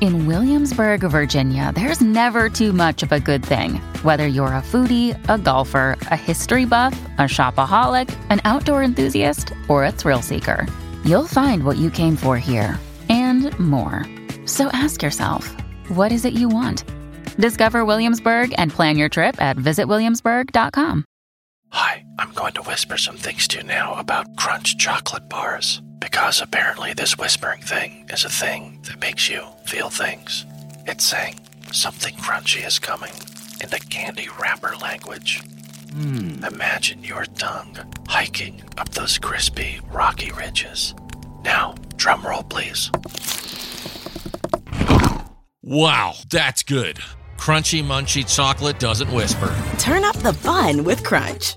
In Williamsburg, Virginia, there's never too much of a good thing. Whether you're a foodie, a golfer, a history buff, a shopaholic, an outdoor enthusiast, or a thrill seeker, you'll find what you came for here and more. So ask yourself, what is it you want? Discover Williamsburg and plan your trip at visitwilliamsburg.com. Hi, I'm going to whisper some things to you now about Crunch chocolate bars because apparently this whispering thing is a thing that makes you feel things. It's saying something crunchy is coming in the candy wrapper language. Hmm. Imagine your tongue hiking up those crispy, rocky ridges. Now, drum roll, please. Wow, that's good. Crunchy, munchy chocolate doesn't whisper. Turn up the fun with Crunch.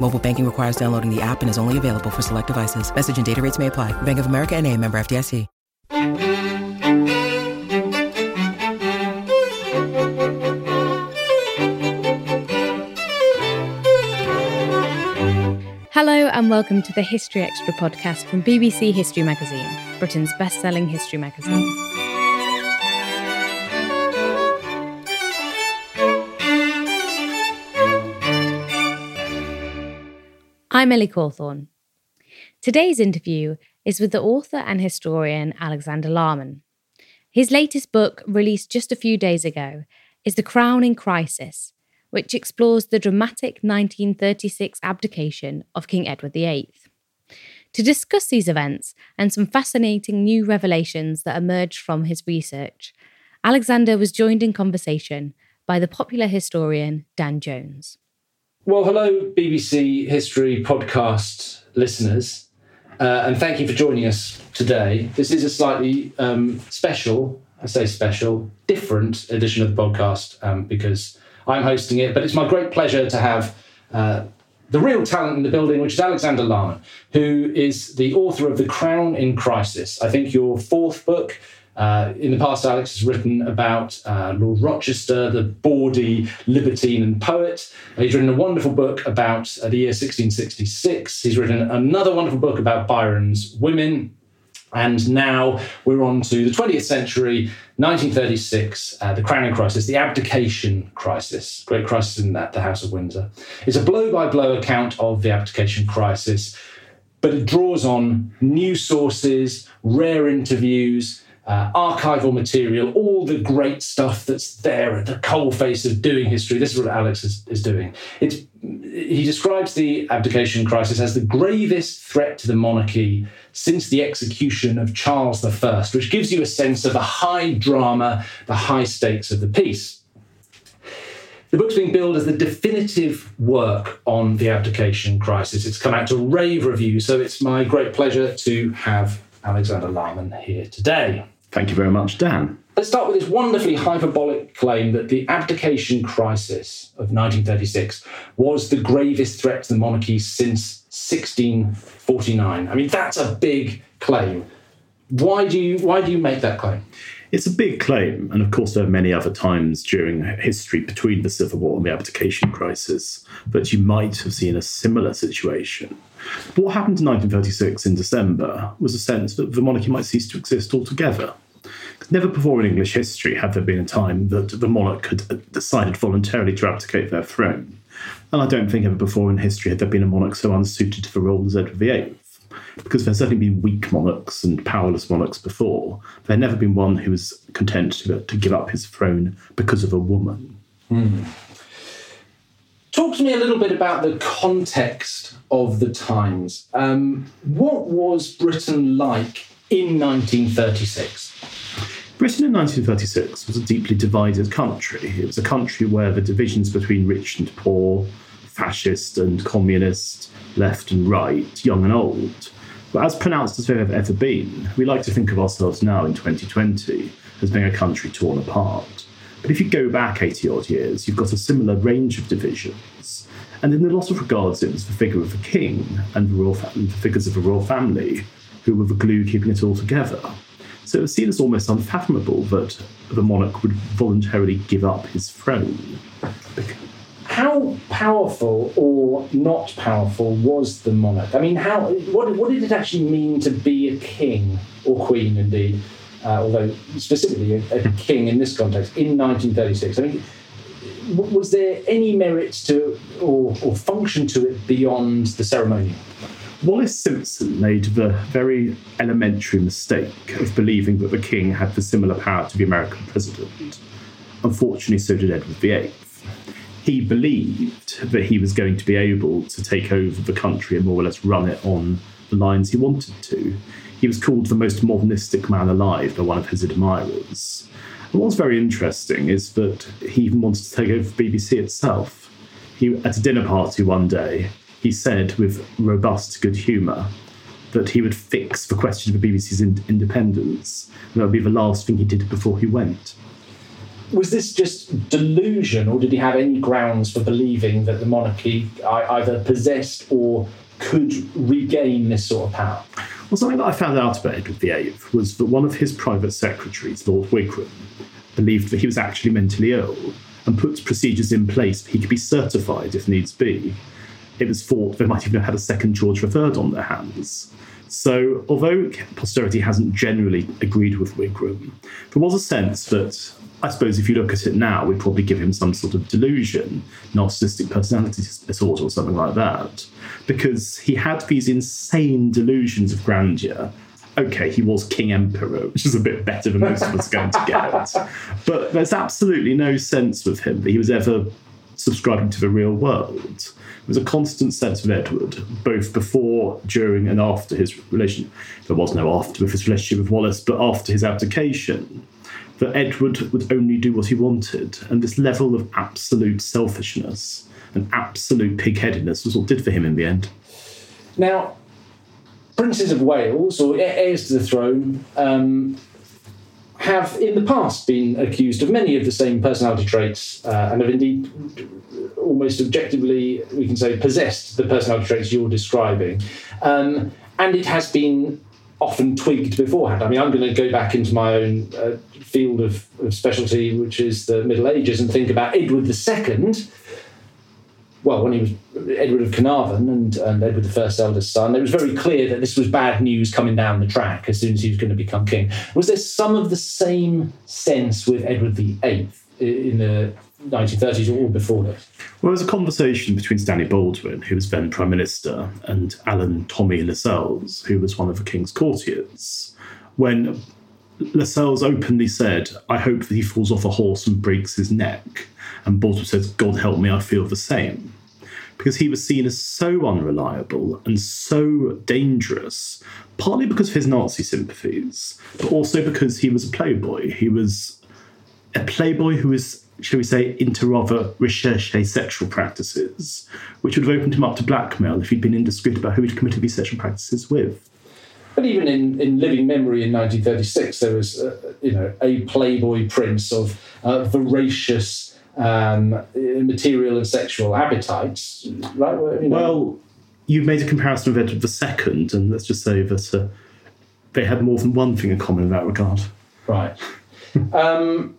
Mobile banking requires downloading the app and is only available for select devices. Message and data rates may apply. Bank of America and a member FDIC. Hello, and welcome to the History Extra podcast from BBC History Magazine, Britain's best selling history magazine. I'm Ellie Cawthorne. Today's interview is with the author and historian Alexander Larman. His latest book, released just a few days ago, is The Crown in Crisis, which explores the dramatic 1936 abdication of King Edward VIII. To discuss these events and some fascinating new revelations that emerged from his research, Alexander was joined in conversation by the popular historian Dan Jones. Well, hello, BBC History podcast listeners, uh, and thank you for joining us today. This is a slightly um, special, I say special, different edition of the podcast um, because I'm hosting it, but it's my great pleasure to have uh, the real talent in the building, which is Alexander Larman, who is the author of The Crown in Crisis. I think your fourth book. Uh, in the past, Alex has written about uh, Lord Rochester, the bawdy libertine and poet. Uh, he's written a wonderful book about uh, the year 1666. He's written another wonderful book about Byron's women. And now we're on to the 20th century, 1936, uh, the Crown in Crisis, the abdication crisis, great crisis in that, the House of Windsor. It's a blow by blow account of the abdication crisis, but it draws on new sources, rare interviews, uh, archival material, all the great stuff that's there at the coalface of doing history. This is what Alex is, is doing. It's, he describes the abdication crisis as the gravest threat to the monarchy since the execution of Charles I, which gives you a sense of the high drama, the high stakes of the piece. The book's being billed as the definitive work on the abdication crisis. It's come out to rave reviews, so it's my great pleasure to have Alexander Larman here today. Thank you very much, Dan. Let's start with this wonderfully hyperbolic claim that the abdication crisis of 1936 was the gravest threat to the monarchy since 1649. I mean, that's a big claim. Why do you why do you make that claim? It's a big claim, and of course, there are many other times during history between the Civil War and the abdication crisis that you might have seen a similar situation. But what happened in 1936 in December was a sense that the monarchy might cease to exist altogether. Never before in English history had there been a time that the monarch had decided voluntarily to abdicate their throne. And I don't think ever before in history had there been a monarch so unsuited to the role as Edward VIII because there's certainly been weak monarchs and powerless monarchs before. There had never been one who was content to, to give up his throne because of a woman. Mm. Talk to me a little bit about the context of the times. Um, what was Britain like in 1936? Britain in 1936 was a deeply divided country. It was a country where the divisions between rich and poor, fascist and communist, left and right, young and old, but as pronounced as they have ever been, we like to think of ourselves now in 2020 as being a country torn apart. But if you go back 80 odd years, you've got a similar range of divisions. And in a lot of regards, it was the figure of the king and the, royal fa- the figures of the royal family who were the glue keeping it all together. So it was seen as almost unfathomable that the monarch would voluntarily give up his throne how powerful or not powerful was the monarch? I mean, how what, what did it actually mean to be a king or queen, indeed? Uh, although specifically a, a, king in this context in 1936. I mean, was there any merit to or, or function to it beyond the ceremonial? Wallis Simpson made the very elementary mistake of believing that the king had the similar power to the American president. Unfortunately, so did Edward VIII he believed that he was going to be able to take over the country and more or less run it on the lines he wanted to. He was called the most modernistic man alive by one of his admirers. And what's very interesting is that he even wanted to take over BBC itself. He, at a dinner party one day, he said with robust good humour that he would fix the question of the BBC's in- independence. That would be the last thing he did before he went was this just delusion, or did he have any grounds for believing that the monarchy either possessed or could regain this sort of power? Well, something that I found out about Edward VIII was that one of his private secretaries, Lord Wigram, believed that he was actually mentally ill and put procedures in place that he could be certified if needs be. It was thought they might even have had a second George III on their hands. So, although posterity hasn't generally agreed with Wigram, there was a sense that I suppose if you look at it now, we'd probably give him some sort of delusion, narcissistic personality disorder or something like that, because he had these insane delusions of grandeur. Okay, he was king emperor, which is a bit better than most of us going to get. But there's absolutely no sense with him that he was ever subscribing to the real world. There was a constant sense of Edward, both before, during, and after his relation. There was no after with his relationship with Wallis, but after his abdication that Edward would only do what he wanted, and this level of absolute selfishness and absolute pigheadedness was what did for him in the end. Now, princes of Wales, or heirs to the throne, um, have in the past been accused of many of the same personality traits uh, and have indeed almost objectively, we can say, possessed the personality traits you're describing. Um, and it has been often twigged beforehand. I mean, I'm going to go back into my own uh, field of, of, specialty, which is the Middle Ages, and think about Edward II. Well, when he was Edward of Carnarvon and, and Edward I's eldest son, it was very clear that this was bad news coming down the track as soon as he was going to become king. Was there some of the same sense with Edward VIII in the 1930s or before that? Well, there was a conversation between Stanley Baldwin, who was then Prime Minister, and Alan Tommy Lascelles, who was one of the King's courtiers, when Lascelles openly said, I hope that he falls off a horse and breaks his neck. And Baldwin says, God help me, I feel the same. Because he was seen as so unreliable and so dangerous, partly because of his Nazi sympathies, but also because he was a playboy. He was a playboy who was shall we say, into rather recherche sexual practices, which would have opened him up to blackmail if he'd been indiscreet about who he'd committed these sexual practices with. But even in, in living memory in 1936, there was, uh, you know, a Playboy prince of uh, voracious um, material and sexual appetites, right? You know. Well, you've made a comparison with Edward II, and let's just say that uh, they had more than one thing in common in that regard. Right. Um,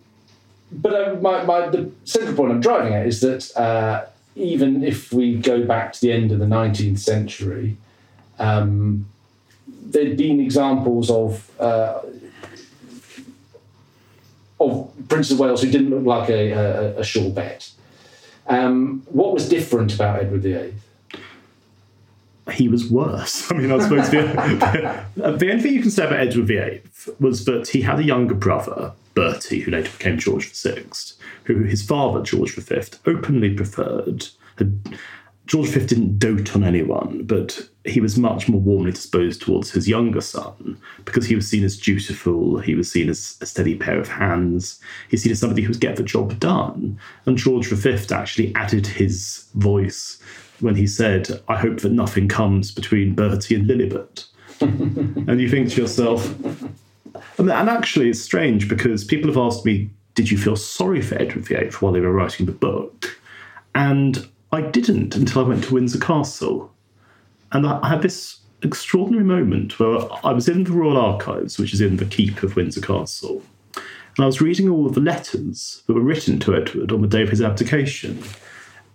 but uh, my, my, the central point I'm driving at is that uh, even if we go back to the end of the 19th century, um, there'd been examples of uh, of Prince of Wales who didn't look like a, a, a sure bet. Um, what was different about Edward VIII? he was worse. I mean, I suppose the, the only thing you can say about Edward VIII was that he had a younger brother, Bertie, who later became George VI, who his father, George V, openly preferred. George V didn't dote on anyone, but he was much more warmly disposed towards his younger son because he was seen as dutiful, he was seen as a steady pair of hands, he's seen as somebody who would get the job done. And George V actually added his voice when he said, I hope that nothing comes between Bertie and Lilibet. and you think to yourself, and, actually it's strange because people have asked me, did you feel sorry for Edward VIII while they were writing the book? And I didn't until I went to Windsor Castle. And I had this extraordinary moment where I was in the Royal Archives, which is in the keep of Windsor Castle, and I was reading all of the letters that were written to Edward on the day of his abdication.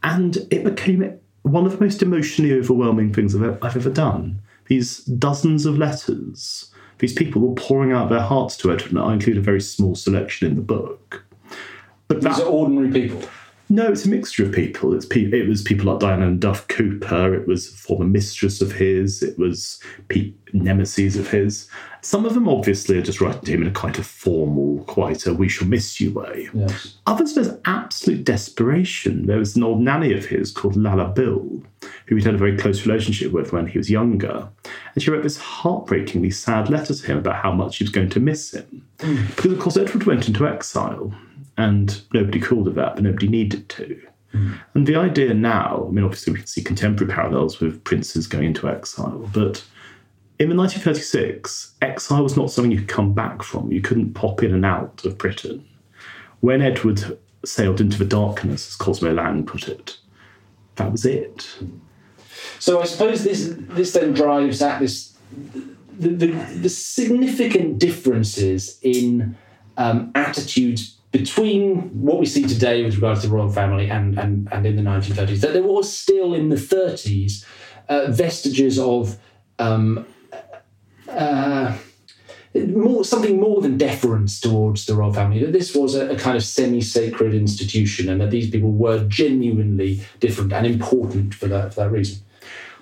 And it became one of the most emotionally overwhelming things I've, I've ever done. These dozens of letters, these people were pouring out their hearts to Edward, and I include a very small selection in the book. But these are ordinary people. No, it's a mixture of people. It's pe- it was people like Diana and Duff Cooper. It was a former mistress of his. It was pe- nemesis of his. Some of them obviously are just writing to him in a kind of formal, quite a "we shall miss you" way. Yes. Others there's absolute desperation. There was an old nanny of his called Lalla Bill, who he'd had a very close relationship with when he was younger, and she wrote this heartbreakingly sad letter to him about how much she was going to miss him. Mm. Because of course Edward went into exile and nobody called it that, but nobody needed to. Mm. And the idea now, I mean, obviously we can see contemporary parallels with princes going into exile, but in 1936, exile was not something you could come back from. You couldn't pop in and out of Britain. When Edward sailed into the darkness, as Cosmo Lang put it, that was it. So I suppose this this then drives at this the, the, the significant differences in um, attitudes between what we see today with regards to the royal family and, and, and in the 1930s, that there was still in the 30s uh, vestiges of um, uh, more something more than deference towards the royal family. That this was a, a kind of semi-sacred institution, and that these people were genuinely different and important for that for that reason.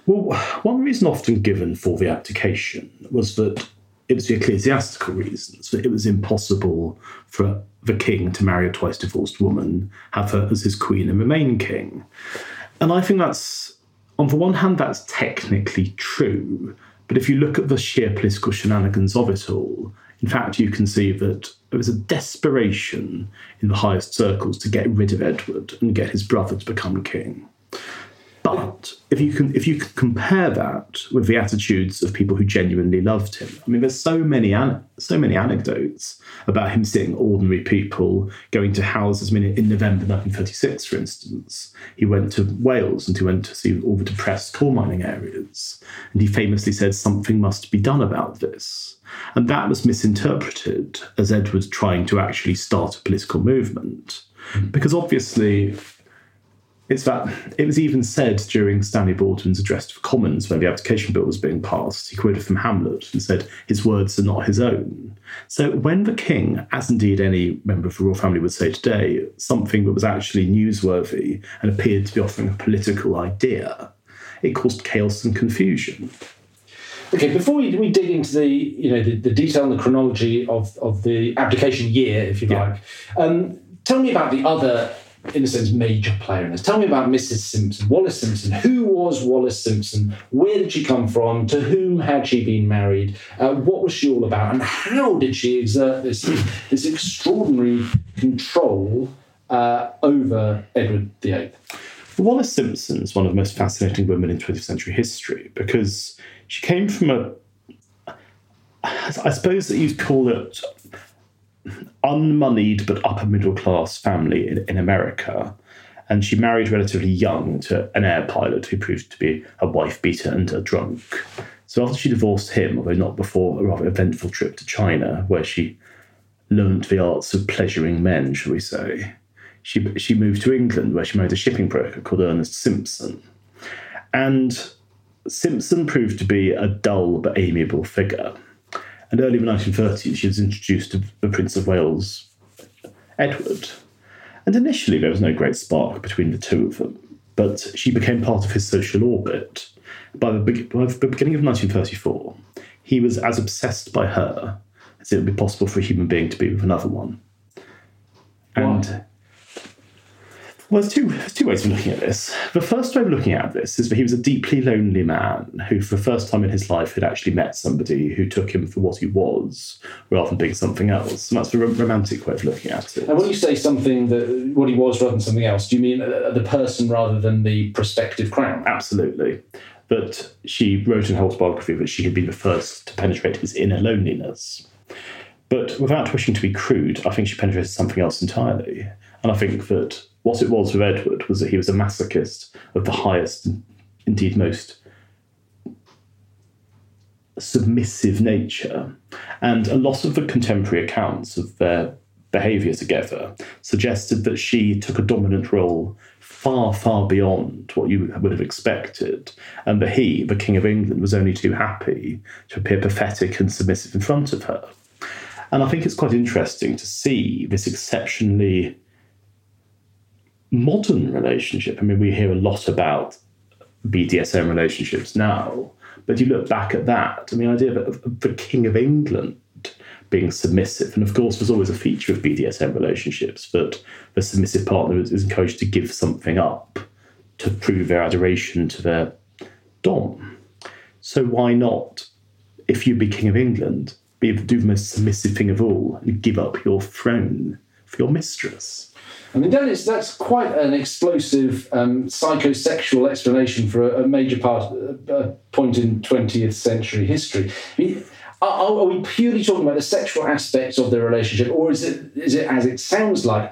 Well, one reason often given for the abdication was that it was the ecclesiastical reasons that it was impossible for the king to marry a twice divorced woman, have her as his queen, and remain king. And I think that's, on the one hand, that's technically true. But if you look at the sheer political shenanigans of it all, in fact, you can see that there was a desperation in the highest circles to get rid of Edward and get his brother to become king. But if you can if you compare that with the attitudes of people who genuinely loved him, I mean, there's so many so many anecdotes about him seeing ordinary people going to houses. I mean, in November 1936, for instance, he went to Wales and he went to see all the depressed coal mining areas, and he famously said something must be done about this. And that was misinterpreted as Edward trying to actually start a political movement. Because obviously, it's that it was even said during Stanley Baldwin's address to the Commons when the abdication bill was being passed. He quoted from Hamlet and said, His words are not his own. So when the king, as indeed any member of the royal family would say today, something that was actually newsworthy and appeared to be offering a political idea, it caused chaos and confusion. Okay, before we, we dig into the you know the, the detail and the chronology of, of the abdication year, if you yeah. like, um, tell me about the other in a sense, major player in this. Tell me about Mrs. Simpson, Wallis Simpson. Who was Wallis Simpson? Where did she come from? To whom had she been married? Uh, what was she all about? And how did she exert this, this extraordinary control uh, over Edward VIII? Wallis Simpson is one of the most fascinating women in 20th century history because she came from a, I suppose that you'd call it unmoneyed but upper middle class family in, in America. And she married relatively young to an air pilot who proved to be a wife beater and a drunk. So after she divorced him, although not before a rather eventful trip to China, where she learnt the arts of pleasuring men, shall we say. She, she moved to England where she married a shipping broker called Ernest Simpson. And Simpson proved to be a dull but amiable figure. And early in the 1930s, she was introduced to the Prince of Wales, Edward. And initially, there was no great spark between the two of them, but she became part of his social orbit. By the, by the beginning of 1934, he was as obsessed by her as it would be possible for a human being to be with another one. And well, there's two, there's two ways of looking at this. The first way of looking at this is that he was a deeply lonely man who, for the first time in his life, had actually met somebody who took him for what he was rather than being something else. And that's the romantic way of looking at it. And when you say something that what he was rather than something else, do you mean uh, the person rather than the prospective crown? Absolutely. But she wrote in her autobiography that she had been the first to penetrate his inner loneliness. But without wishing to be crude, I think she penetrated something else entirely. And I think that what it was with Edward was that he was a masochist of the highest, indeed most submissive nature. And a lot of the contemporary accounts of their behaviour together suggested that she took a dominant role far, far beyond what you would have expected, and that he, the King of England, was only too happy to appear pathetic and submissive in front of her. And I think it's quite interesting to see this exceptionally modern relationship. I mean, we hear a lot about BDSM relationships now, but you look back at that, and the idea of the King of England being submissive, and of course, there's always a feature of BDSM relationships that the submissive partner is, encouraged to give something up to prove their adoration to their Dom. So why not, if you be King of England, be do the most submissive thing of all and give up your throne for your mistress? I mean, that is, that's quite an explosive um, psychosexual explanation for a, a major part, a point in 20th century history. I mean, are, are, we purely talking about the sexual aspects of the relationship, or is it, is it as it sounds like,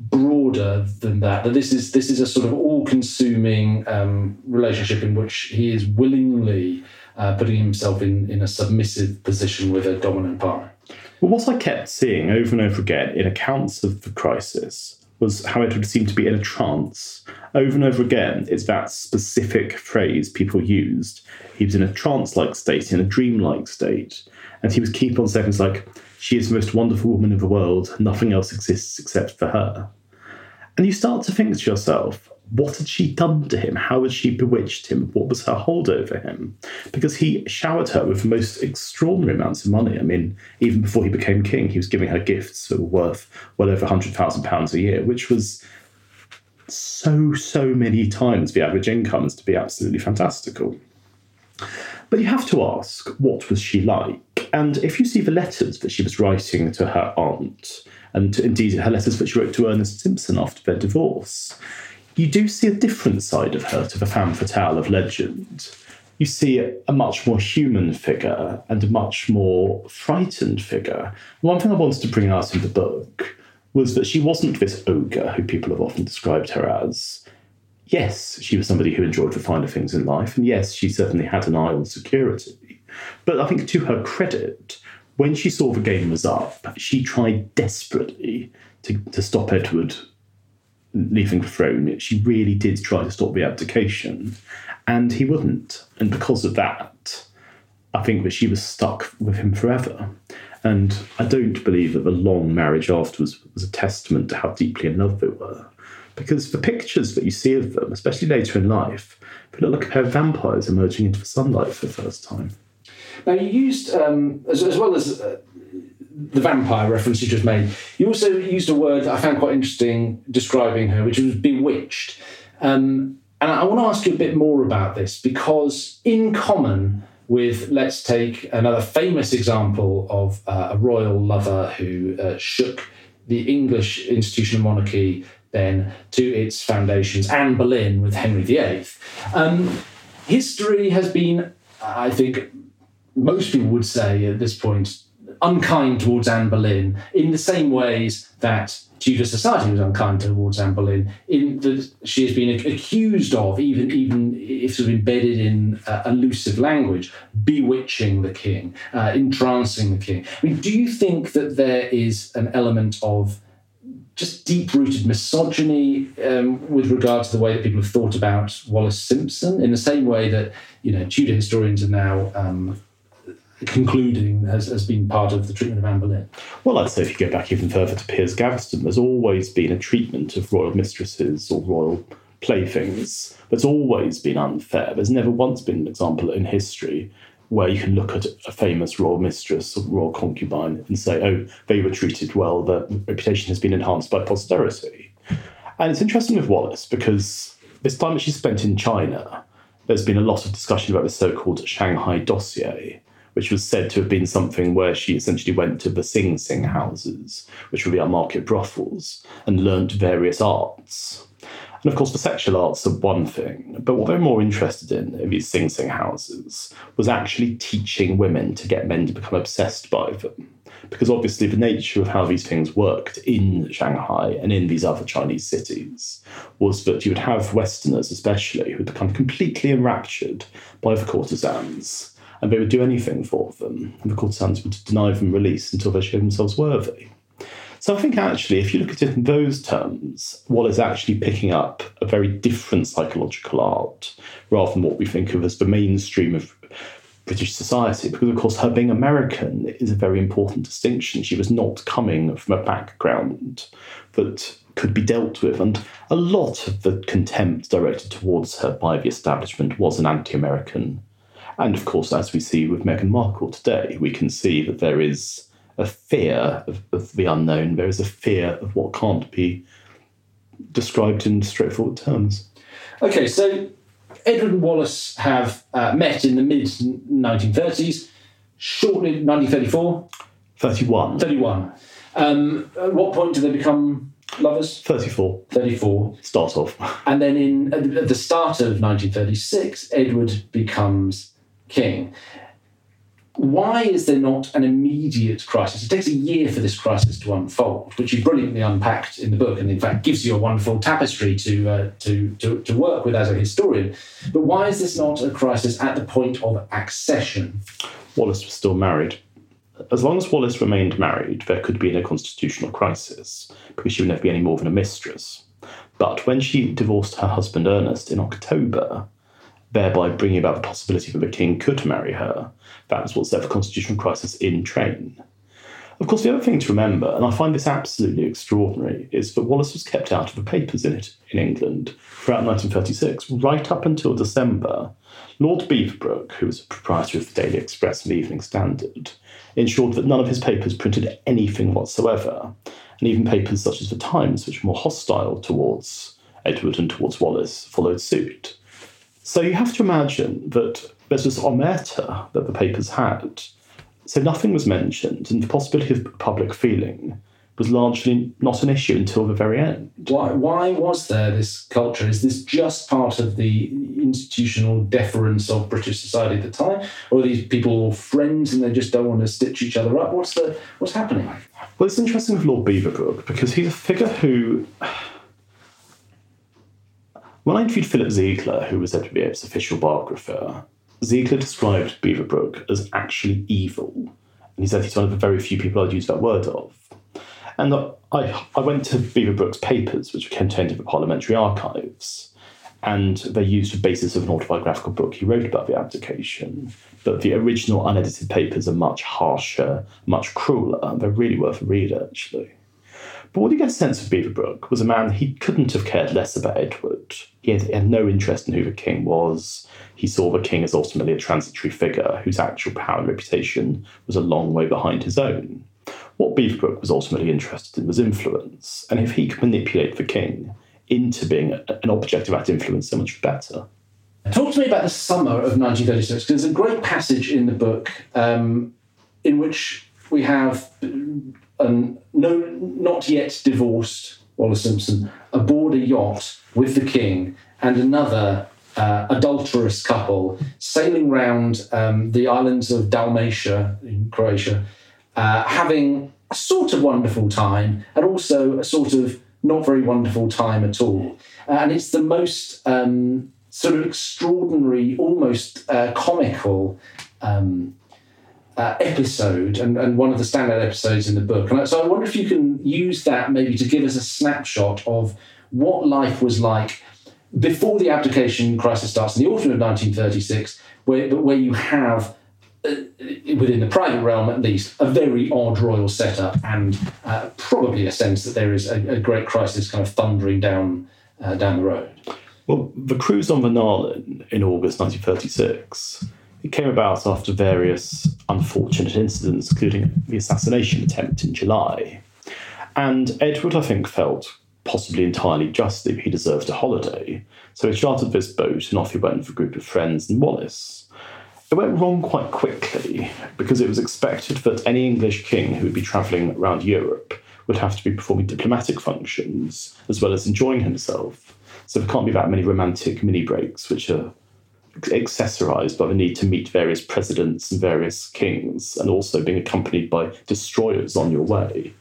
broader than that? That this is this is a sort of all-consuming um, relationship in which he is willingly uh, putting himself in, in a submissive position with a dominant partner. Well, what I kept seeing over and over again in accounts of the crisis was how it would seem to be in a trance. Over and over again, it's that specific phrase people used. He was in a trance like state, in a dream-like state. And he was keep on saying things like, She is the most wonderful woman in the world, nothing else exists except for her. And you start to think to yourself, what had she done to him? How had she bewitched him? What was her hold over him? Because he showered her with most extraordinary amounts of money. I mean, even before he became king, he was giving her gifts that were worth well over £100,000 a year, which was so, so many times the average income as to be absolutely fantastical. But you have to ask, what was she like? And if you see the letters that she was writing to her aunt, and indeed her letters that she wrote to Ernest Simpson after their divorce, you do see a different side of her to the femme fatale of legend. You see a much more human figure and a much more frightened figure. One thing I wanted to bring out in the book was that she wasn't this ogre who people have often described her as. Yes, she was somebody who enjoyed the finer things in life, and yes, she certainly had an eye on security. But I think to her credit, when she saw the game was up, she tried desperately to, to stop Edward leaving the throne, she really did try to stop the abdication, and he wouldn't. And because of that, I think that she was stuck with him forever. And I don't believe that the long marriage afterwards was a testament to how deeply in love they were. Because the pictures that you see of them, especially later in life, they look like a pair of vampires emerging into the sunlight for the first time. Now, you used, um, as, as, well as uh, the vampire reference you just made, you also used a word I found quite interesting describing her, which was bewitched. Um, and I want to ask you a bit more about this because, in common with, let's take another famous example of uh, a royal lover who uh, shook the English institution of monarchy then to its foundations, Anne Boleyn with Henry VIII. Um, history has been, I think, most people would say at this point, unkind towards Anne Boleyn in the same ways that Tudor society was unkind towards Anne Boleyn, in that she has been accused of, even even if sort of embedded in uh, elusive language, bewitching the king, uh, entrancing the king. I mean, do you think that there is an element of just deep-rooted misogyny um, with regard to the way that people have thought about Wallis Simpson, in the same way that you know Tudor historians are now um, concluding has, has been part of the treatment of Anne Boleyn? Well, I'd say if you go back even further to Piers Gaveston, there's always been a treatment of royal mistresses or royal playthings that's always been unfair. There's never once been an example in history where you can look at a famous royal mistress or royal concubine and say, oh, they were treated well, their reputation has been enhanced by posterity. And it's interesting with Wallis because this time that she spent in China, there's been a lot of discussion about the so called Shanghai dossier, which was said to have been something where she essentially went to the Sing Sing houses, which were our market brothels, and learnt various arts. And of course, the sexual arts are one thing, but what they're more interested in in these Sing Sing houses was actually teaching women to get men to become obsessed by them. Because obviously, the nature of how these things worked in Shanghai and in these other Chinese cities was that you would have Westerners, especially, who would become completely enraptured by the courtesans and they would do anything for them. And the courtesans would deny them release until they showed themselves worthy. So I think actually, if you look at it in those terms, Wallis actually picking up a very different psychological art rather than what we think of as the mainstream of British society, because of course her being American is a very important distinction. She was not coming from a background that could be dealt with, and a lot of the contempt directed towards her by the establishment was an anti American and of course, as we see with Meghan Markle today, we can see that there is a fear of, of the unknown, there is a fear of what can't be described in straightforward terms. Okay, so Edward and Wallis have uh, met in the mid 1930s, shortly 1934. 31. 31. Um, at what point do they become lovers? 34. 34. Start off. And then in at the start of 1936, Edward becomes king. Why is there not an immediate crisis? It takes a year for this crisis to unfold, which you brilliantly unpacked in the book, and in fact gives you a wonderful tapestry to, uh, to, to, to work with as a historian. But why is this not a crisis at the point of accession? Wallis was still married. As long as Wallis remained married, there could be no constitutional crisis, because she would never be any more than a mistress. But when she divorced her husband Ernest in October, thereby bringing about the possibility that the king could marry her. That was what set the constitutional crisis in train. Of course, the other thing to remember, and I find this absolutely extraordinary, is that Wallis was kept out of the papers in it in England throughout 1936, right up until December. Lord Beaverbrook, who was a proprietor of the Daily Express and the Evening Standard, ensured that none of his papers printed anything whatsoever, and even papers such as the Times, which were more hostile towards Edward and towards Wallis, followed suit. So you have to imagine that there's this omerta that the papers had. So nothing was mentioned, and the possibility of public feeling was largely not an issue until the very end. Why, why was there this culture? Is this just part of the institutional deference of British society at the time? Or are these people friends and they just don't want to stitch each other up? What's, the, what's happening? Well, it's interesting with Lord Beaverbrook because he's a figure who when I interviewed Philip Ziegler, who was Yates' official biographer, Ziegler described Beaverbrook as actually evil. And he said he's one of the very few people I'd use that word of. And I, I went to Beaverbrook's papers, which were contained in the parliamentary archives, and they used the basis of an autobiographical book he wrote about the abdication. But the original unedited papers are much harsher, much crueler. They're really worth a read, actually. But what you get a sense of Beaverbrook was a man he couldn't have cared less about Edward. He had, he had, no interest in who the king was. He saw the king as ultimately a transitory figure whose actual power and reputation was a long way behind his own. What Beaverbrook was ultimately interested in was influence, and if he could manipulate the king into being an object of that influence, so much better. Talk to me about the summer of 1936, because there's a great passage in the book um, in which we have um, no, not yet divorced Wallis Simpson aboard a yacht with the king and another uh, adulterous couple sailing round um, the islands of Dalmatia in Croatia uh, having a sort of wonderful time and also a sort of not very wonderful time at all. Uh, and it's the most um, sort of extraordinary, almost uh, comical um, uh, episode and, and one of the standout episodes in the book. And so I wonder if you can use that maybe to give us a snapshot of what life was like before the abdication crisis starts in the autumn of 1936, where, where you have uh, within the private realm at least, a very odd royal setup and uh, probably a sense that there is a, a, great crisis kind of thundering down uh, down the road. Well, the cruise on the Nahlin in August 1936 it came about after various unfortunate incidents, including the assassination attempt in July. And Edward, I think, felt possibly entirely justly he deserved a holiday. So he chartered this boat and off he went with a group of friends and Wallis. It went wrong quite quickly because it was expected that any English king who would be travelling around Europe would have to be performing diplomatic functions as well as enjoying himself. So there can't be that many romantic mini breaks, which are accessorized by the need to meet various presidents and various kings, and also being accompanied by destroyers on your way.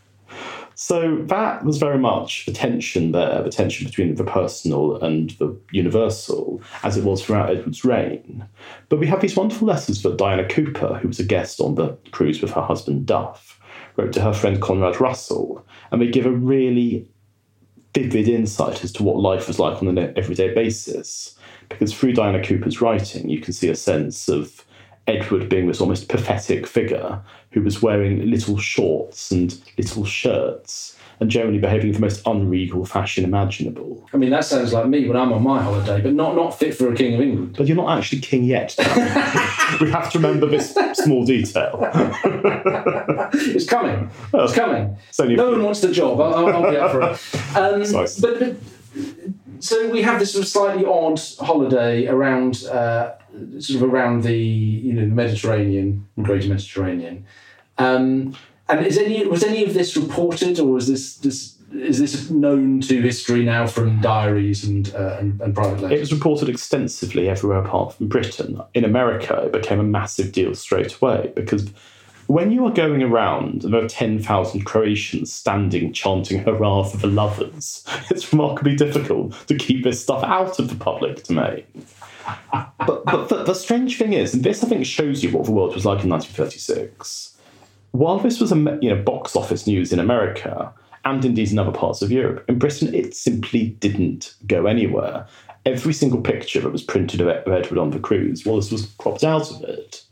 So that was very much the tension there, the tension between the personal and the universal, as it was throughout Edward's reign. But we have these wonderful letters that Diana Cooper, who was a guest on the cruise with her husband Duff, wrote to her friend Conrad Russell, and they give a really vivid insight as to what life was like on an everyday basis. Because through Diana Cooper's writing, you can see a sense of Edward being this almost pathetic figure who was wearing little shorts and little shirts and generally behaving in the most unregal fashion imaginable. I mean, that sounds like me when I'm on my holiday, but not, not fit for a King of England. But you're not actually king yet. we have to remember this small detail. it's coming. It's coming. no one wants the job. I'll, I'll, be up for it. Um, but, but, so we have this sort of slightly odd holiday around uh, sort of around the you know the Mediterranean, Greater Mediterranean. Um, and is any was any of this reported, or is this this is this known to history now from diaries and, uh, and, and private letters? It was reported extensively everywhere apart from Britain. In America, it became a massive deal straight away because when you are going around there are 10,000 Croatians standing chanting hurrah for the lovers, it's remarkably difficult to keep this stuff out of the public domain but but the, the, strange thing is, and this I think shows you what the world was like in 1936. While this was a you know box office news in America and indeed in other parts of Europe, in Britain it simply didn't go anywhere. Every single picture that was printed of Edward on the cruise, Wallis was cropped out of it.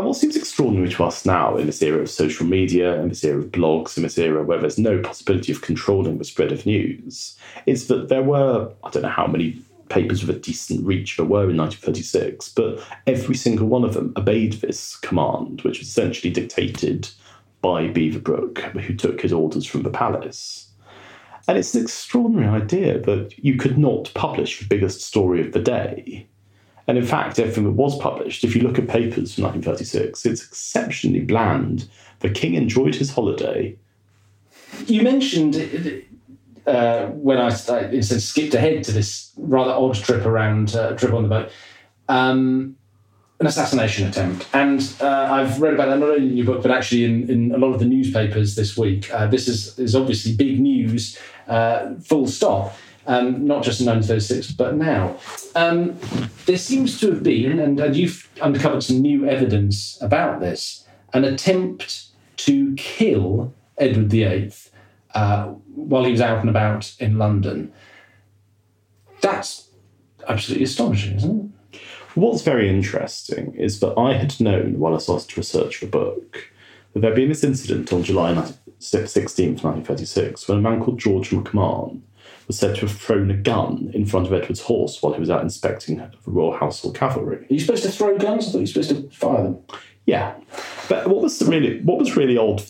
And what seems extraordinary to us now in this era of social media, in this era of blogs, in this era where there's no possibility of controlling the spread of news, is that there were, I don't know how many papers with a decent reach there were in 1936, but every single one of them obeyed this command, which was essentially dictated by Beaverbrook, who took his orders from the palace. And it's an extraordinary idea that you could not publish the biggest story of the day. And in fact, everything that was published, if you look at papers from 1936, it's exceptionally bland. The king enjoyed his holiday. You mentioned uh, when I, I instead skipped ahead to this rather odd trip around uh, trip on the boat, um, an assassination attempt, and uh, I've read about that not only in your book but actually in, in a lot of the newspapers this week. Uh, this is is obviously big news, uh, full stop. Um, not just in 1936, but now. Um, there seems to have been, and, and you've uncovered some new evidence about this, an attempt to kill Edward VIII uh, while he was out and about in London. That's absolutely astonishing, isn't it? What's very interesting is that I had known while I started to research the book that there had been this incident on July 16th, 1936, when a man called George McMahon was said to have thrown a gun in front of Edward's horse while he was out inspecting the Royal Household Cavalry. Are you supposed to throw guns? I thought you were supposed to fire them. Yeah, but what was really what was really odd,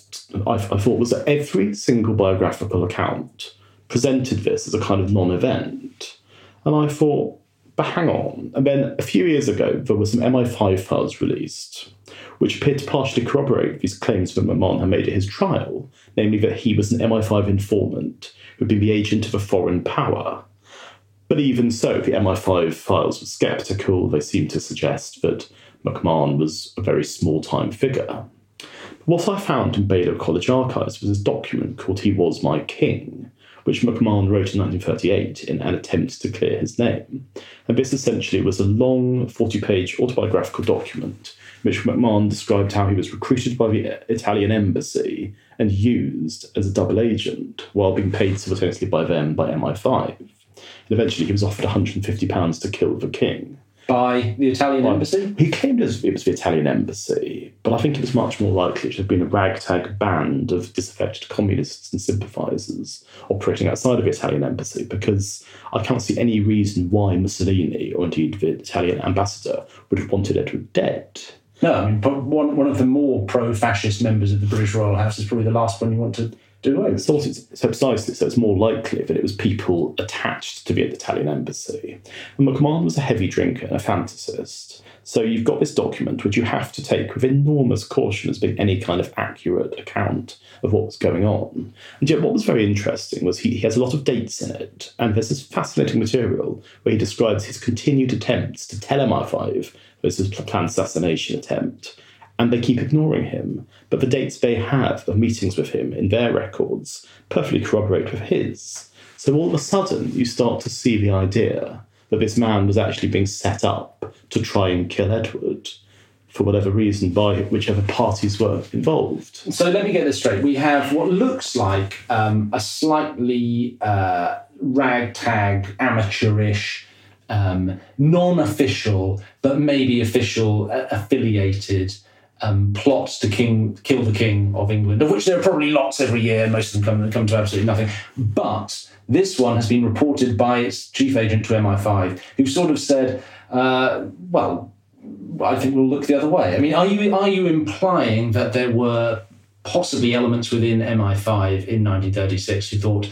I, I thought, was that every single biographical account presented this as a kind of non-event, and I thought, but hang on. And then a few years ago, there were some MI5 files released, which appeared to partially corroborate these claims that McMahon had made at his trial, namely that he was an MI5 informant who be the agent of a foreign power. But even so, the MI5 files were sceptical. They seemed to suggest that McMahon was a very small time figure. But What I found in Balliol College archives was this document called He Was My King, which McMahon wrote in 1938 in an attempt to clear his name. And this essentially was a long 40 page autobiographical document in which McMahon described how he was recruited by the Italian embassy and used as a double agent while being paid simultaneously by them by MI5. And eventually he was offered £150 to kill the king by the Italian well, embassy? He claimed it was, it was the Italian embassy, but I think it was much more likely it had been a ragtag band of disaffected communists and sympathisers operating outside of the Italian embassy because I can't see any reason why Mussolini, or indeed the Italian ambassador, would have wanted Edward dead. No, I mean, one, one of the more pro fascist members of the British Royal House is probably the last one you want to do away with. So, so precisely, so it's more likely that it was people attached to be at the Italian embassy. And McMahon was a heavy drinker and a fantasist. So you've got this document which you have to take with enormous caution as being any kind of accurate account of what was going on. And yet what was very interesting was he, he has a lot of dates in it, and there's this fascinating material where he describes his continued attempts to tell MI5 this was a planned assassination attempt and they keep ignoring him. But the dates they have of meetings with him in their records perfectly corroborate with his. So all of a sudden, you start to see the idea that this man was actually being set up to try and kill Edward for whatever reason by whichever parties were involved. So let me get this straight. We have what looks like um, a slightly uh, ragtag, amateurish, um, non official, but maybe official uh, affiliated um, plots to king, kill the king of England, of which there are probably lots every year, most of them come, come to absolutely nothing. But this one has been reported by its chief agent to MI5, who sort of said, uh, well, I think we'll look the other way. I mean, are you are you implying that there were possibly elements within MI5 in 1936 who thought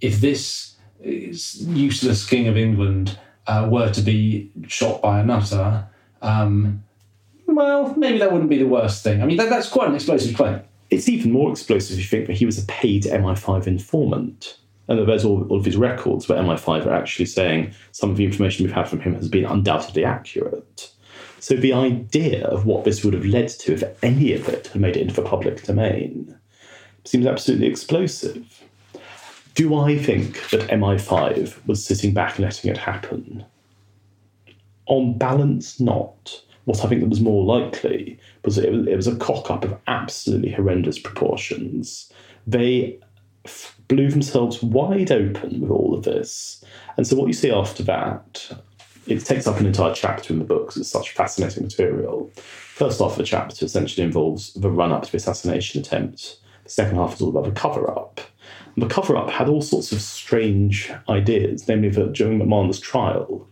if this useless king of England uh, were to be shot by a nutter, um, well, maybe that wouldn't be the worst thing. I mean, that, that's quite an explosive claim. It's even more explosive if you think that he was a paid MI5 informant. And there's all, all of his records where MI5 are actually saying some of the information we've had from him has been undoubtedly accurate. So the idea of what this would have led to if any of it had made it into the public domain seems absolutely explosive. Do I think that MI5 was sitting back and letting it happen? On balance, not. What I think that was more likely was it was, it was a cock up of absolutely horrendous proportions. They blew themselves wide open with all of this. And so what you see after that, it takes up an entire chapter in the book because it's such fascinating material. First half of the chapter essentially involves the run up to the assassination attempt. The second half is all about the cover up. And the cover up had all sorts of strange ideas, namely that during McMahon's trial,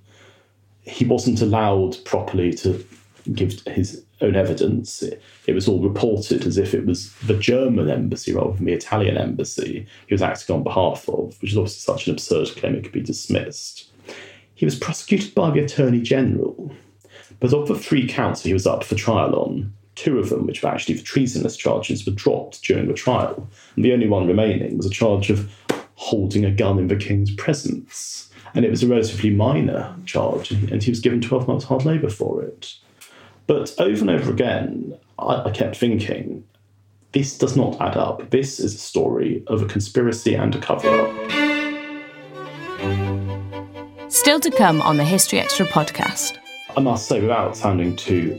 he wasn't allowed properly to give his own evidence. It, it, was all reported as if it was the German embassy rather than the Italian embassy he was acting on behalf of, which is obviously such an absurd claim it could be dismissed. He was prosecuted by the Attorney General, but of the three counts he was up for trial on, two of them, which were actually for treasonous charges, were dropped during the trial, and the only one remaining was a charge of holding a gun in the king's presence. And it was a relatively minor charge, and he was given 12 months hard labour for it. But over and over again, I, I kept thinking, this does not add up. This is a story of a conspiracy and a cover up. Still to come on the History Extra podcast. I must say, without sounding too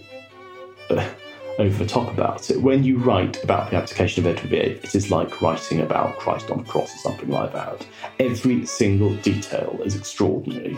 uh, over the top about it, when you write about the abdication of Edward VIII, it is like writing about Christ on the cross or something like that. Every single detail is extraordinary.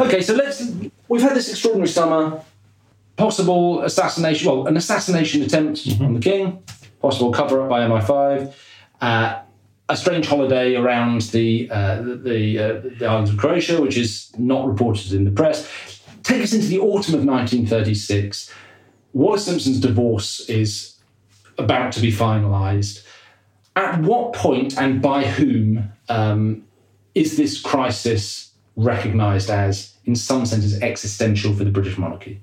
Okay, so let's. We've had this extraordinary summer. Possible assassination. Well, an assassination attempt on the king. Possible cover up by MI5. Uh, a strange holiday around the uh, the uh, the islands of Croatia, which is not reported in the press. Take us into the autumn of 1936. Wallis Simpson's divorce is about to be finalised. At what point and by whom um, is this crisis recognised as, in some senses, existential for the British monarchy?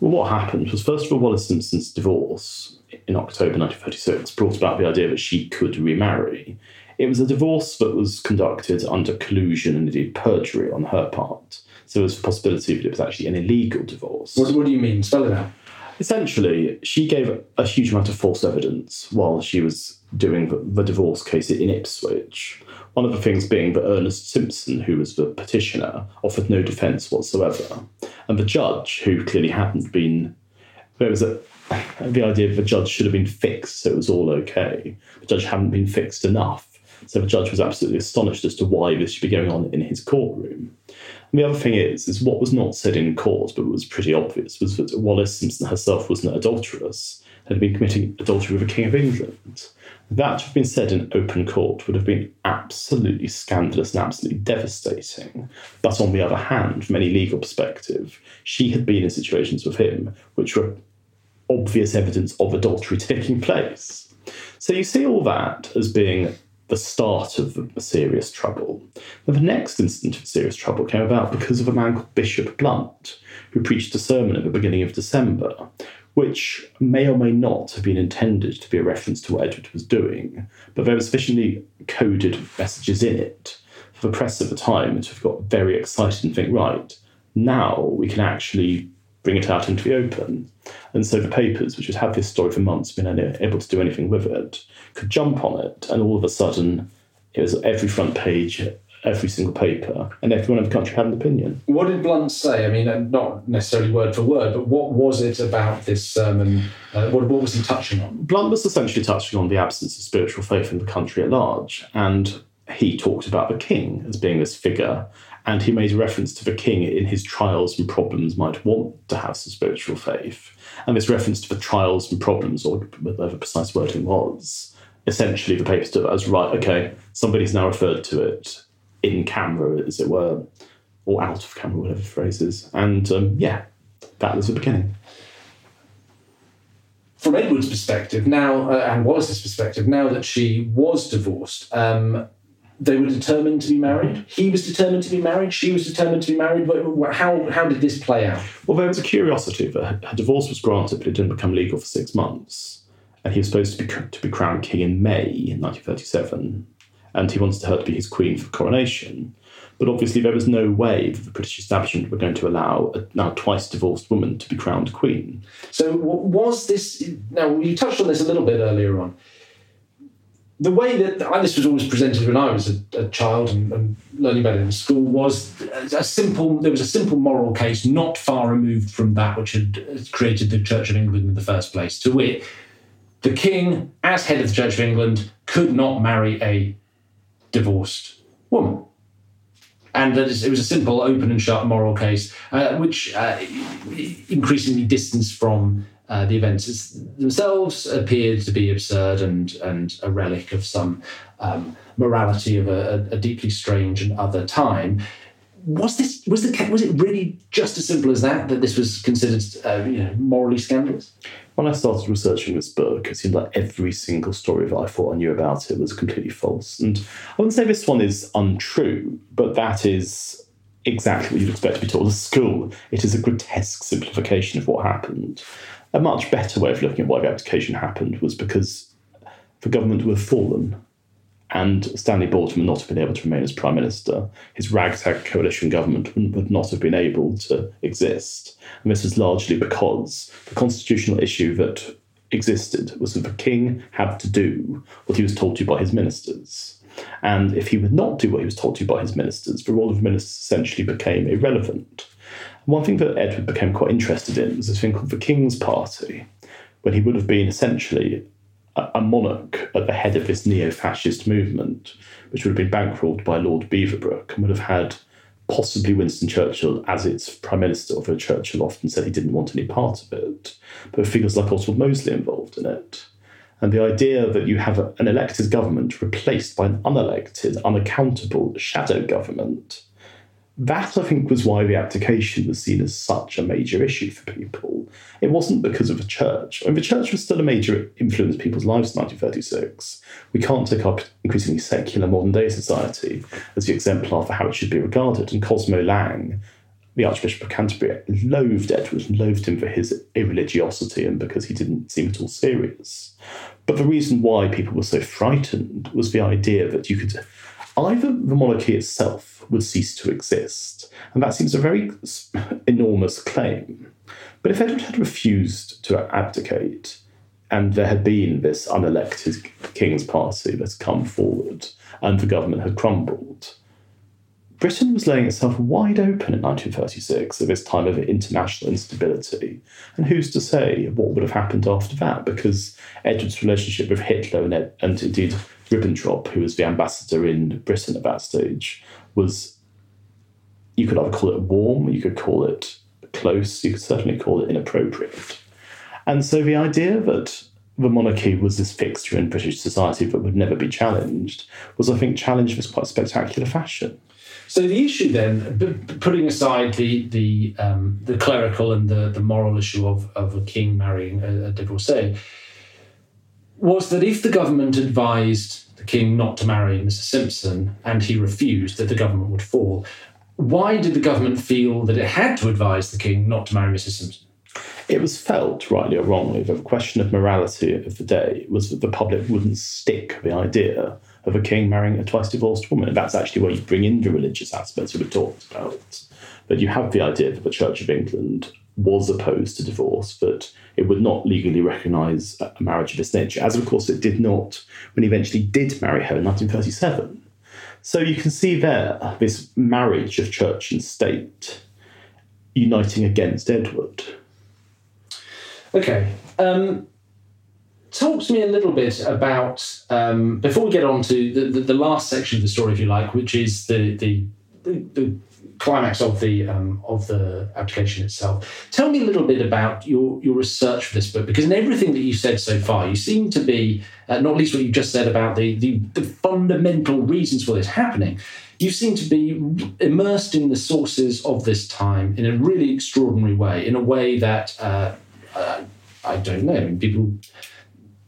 Well, what happened was, first of all, Wallis Simpson's divorce in October 1936 brought about the idea that she could remarry. It was a divorce that was conducted under collusion and indeed perjury on her part. So there was a possibility that it was actually an illegal divorce. What, what do you mean? Spell it out. Essentially, she gave a huge amount of false evidence while she was doing the, the divorce case in Ipswich. One of the things being that Ernest Simpson, who was the petitioner, offered no defence whatsoever. And the judge, who clearly hadn't been, there was a, the idea that the judge should have been fixed, so it was all okay. The judge hadn't been fixed enough. So the judge was absolutely astonished as to why this should be going on in his courtroom. And the other thing is, is what was not said in court, but was pretty obvious, was that Wallis Simpson herself was an adulteress, had been committing adultery with the King of England. That to have been said in open court would have been absolutely scandalous and absolutely devastating. But on the other hand, from any legal perspective, she had been in situations with him which were obvious evidence of adultery taking place. So you see all that as being the start of the serious trouble. The next incident of serious trouble came about because of a man called Bishop Blunt, who preached a sermon at the beginning of December, which may or may not have been intended to be a reference to what Edward was doing, but there were sufficiently coded messages in it for the press at the time to have got very excited and think, right, now we can actually bring it out into the open. And so the papers, which had had this story for months, been able to do anything with it, could jump on it, and all of a sudden it was every front page, every single paper, and everyone in the country had an opinion. What did Blunt say? I mean, uh, not necessarily word for word, but what was it about this sermon? Uh, what, what was he touching on? Blunt was essentially touching on the absence of spiritual faith in the country at large, and he talked about the king as being this figure, and he made a reference to the king in his trials and problems might want to have some spiritual faith. And this reference to the trials and problems, or whatever precise wording was, essentially the paper stood as right, okay, somebody's now referred to it in camera, as it were, or out of camera, whatever the phrase is. And um, yeah, that was the beginning. From Edward's perspective now, uh, and Wallis's perspective, now that she was divorced, um, they were determined to be married. He was determined to be married. She was determined to be married. But how how did this play out? Well, there was a curiosity that her divorce was granted, but it didn't become legal for six months. And he was supposed to be to be crowned king in May in 1937, and he wanted her to be his queen for coronation. But obviously, there was no way that the British establishment were going to allow a now twice divorced woman to be crowned queen. So, was this now? You touched on this a little bit earlier on the way that this was always presented when I was a, a child and, and, learning about it in school was a simple. There was a simple moral case, not far removed from that which had created the Church of England in the first place. To wit, the king, as head of the Church of England, could not marry a divorced woman. And that it was a simple, open and shut moral case, uh, which uh, increasingly distanced from uh, the events themselves appeared to be absurd and, and a relic of some um, morality of a, a, deeply strange and other time. Was this was the was it really just as simple as that? That this was considered uh, you know morally scandalous? When I started researching this book, it seemed like every single story that I thought I knew about it was completely false. And I wouldn't say this one is untrue, but that is exactly what you'd expect to be taught at school. It is a grotesque simplification of what happened. A much better way of looking at why the abdication happened was because the government have fallen and Stanley Baldwin would not have been able to remain as Prime Minister. His ragtag coalition government would not have been able to exist. And this was largely because the constitutional issue that existed was that the king had to do what he was told to by his ministers. And if he would not do what he was told to by his ministers, the role of ministers essentially became irrelevant. One thing that Edward became quite interested in was this thing called the King's Party, when he would have been essentially a, monarch at the head of this neo fascist movement, which would have been bankrolled by Lord Beaverbrook and would have had possibly Winston Churchill as its prime minister, although Churchill often said he didn't want any part of it. But figures like Oswald Mosley involved in it. And the idea that you have an elected government replaced by an unelected, unaccountable shadow government that, I think, was why the abdication was seen as such a major issue for people. It wasn't because of the church. I mean, the church was still a major influence in people's lives in 1936. We can't take our increasingly secular modern day society as the exemplar for how it should be regarded. And Cosmo Lang, the Archbishop of Canterbury, loathed Edward and loathed him for his irreligiosity and because he didn't seem at all serious. But the reason why people were so frightened was the idea that you could either the monarchy itself would cease to exist, and that seems a very enormous claim. But if Edward had refused to abdicate, and there had been this unelected King's party that had come forward, and the government had crumbled, Britain was laying itself wide open in 1936 at this time of international instability. And who's to say what would have happened after that? Because Edward's relationship with Hitler and, Ed, and indeed Ribbentrop, who was the ambassador in Britain at that stage, was you could either call it warm, you could call it close, you could certainly call it inappropriate. And so the idea that the monarchy was this fixture in British society that would never be challenged was, I think, challenged in quite spectacular fashion. So the issue then, putting aside the the um, the clerical and the, the moral issue of, of a king marrying a, a divorcee, was that if the government advised the king not to marry Mrs. Simpson and he refused, that the government would fall. Why did the government feel that it had to advise the king not to marry Mrs. Simpson? It was felt, rightly or wrongly, that the question of morality of the day was that the public wouldn't stick the idea of a king marrying a twice divorced woman. And that's actually where you bring in the religious aspects we were talked about. But you have the idea that the Church of England was opposed to divorce, that it would not legally recognise a marriage of this nature, as of course it did not when he eventually did marry her in 1937. So you can see there this marriage of church and state uniting against Edward. Okay. Um, talk to me a little bit about, um, before we get on to the, the, the, last section of the story, if you like, which is the, the, the, climax of the um, of the abdication itself. Tell me a little bit about your your research for this book, because in everything that you said so far, you seem to be, uh, not least what you just said about the, the, the fundamental reasons for this happening. You seem to be immersed in the sources of this time in a really extraordinary way, in a way that uh, uh, I don't know. I mean, people,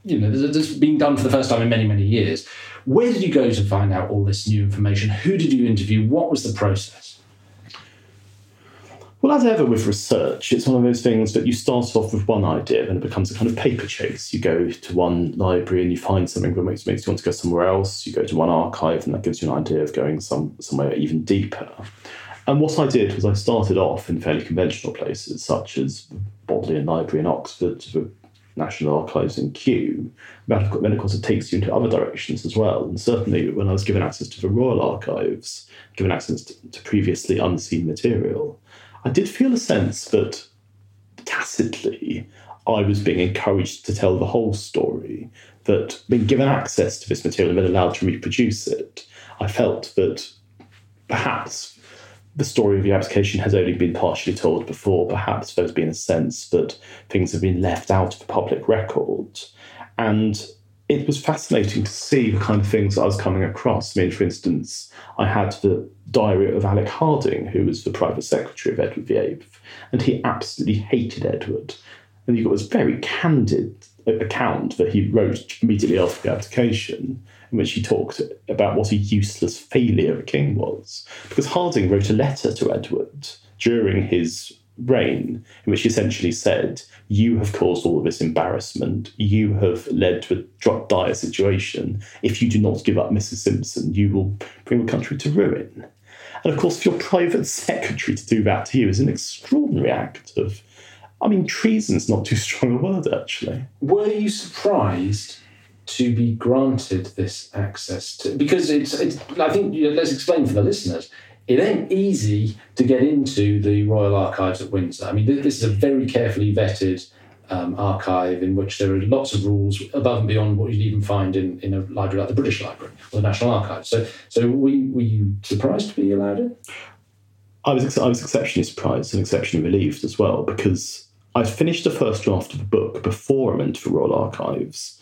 you know, this is being done for the first time in many many years. Where did you go to find out all this new information? Who did you interview? What was the process? Well, as ever with research, it's one of those things that you start off with one idea and it becomes a kind of paper chase. You go to one library and you find something that makes, makes you want to go somewhere else. You go to one archive and that gives you an idea of going some, somewhere even deeper. And what I did was I started off in fairly conventional places, such as the Bodleian Library in Oxford, National Archives in Kew. But then, of course, it takes you into other directions as well. And certainly, when I was given access to the Royal Archives, given access to, to previously unseen material, I did feel a sense that tacitly I was being encouraged to tell the whole story, that being given access to this material and being allowed to reproduce it, I felt that perhaps the story of the abdication has only been partially told before. Perhaps there's been a sense that things have been left out of the public record. And it was fascinating to see the kind of things I was coming across. I mean, for instance, I had the diary of Alec Hardinge, who was the private secretary of Edward VIII, and he absolutely hated Edward. And you got this very candid account that he wrote immediately after the abdication, in which he talked about what a useless failure a king was. Because Hardinge wrote a letter to Edward during his reign, in which he essentially said, You have caused all of this embarrassment. You have led to a dire situation. If you do not give up Mrs. Simpson, you will bring the country to ruin. And of course, for your private secretary to do that to you is an extraordinary act of I mean, treason's not too strong a word, actually. Were you surprised to be granted this access to? Because it's, it's I think, you know, let's explain for the listeners. It ain't easy to get into the Royal Archives at Windsor. I mean, this is a very carefully vetted um, archive in which there are lots of rules above and beyond what you'd even find in, in a library like the British Library or the National Archives. So, so were, you, were you surprised to be allowed in? I was I was exceptionally surprised and exceptionally relieved as well because I'd finished the first draft of the book before I went to the Royal Archives,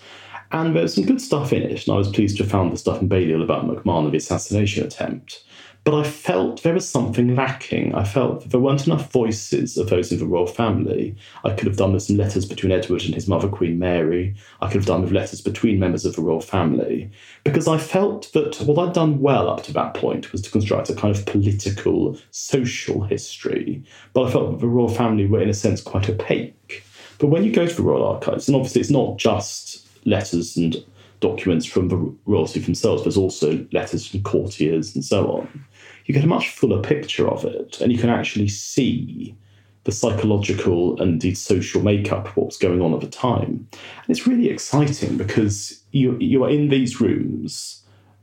and there was some good stuff in it, and I was pleased to have found the stuff in Balliol about McMahon the assassination attempt. But I felt there was something lacking. I felt there weren't enough voices of those in the royal family. I could have done with some letters between Edward and his mother, Queen Mary. I could have done with letters between members of the royal family. Because I felt that what I'd done well up to that point was to construct a kind of political, social history. But I felt that the royal family were, in a sense, quite opaque. But when you go to the Royal Archives, and obviously it's not just letters and documents from the royalty themselves, there's also letters from courtiers and so on you get a much fuller picture of it, and you can actually see the psychological and the social makeup of what's going on at the time. And it's really exciting because you you are in these rooms,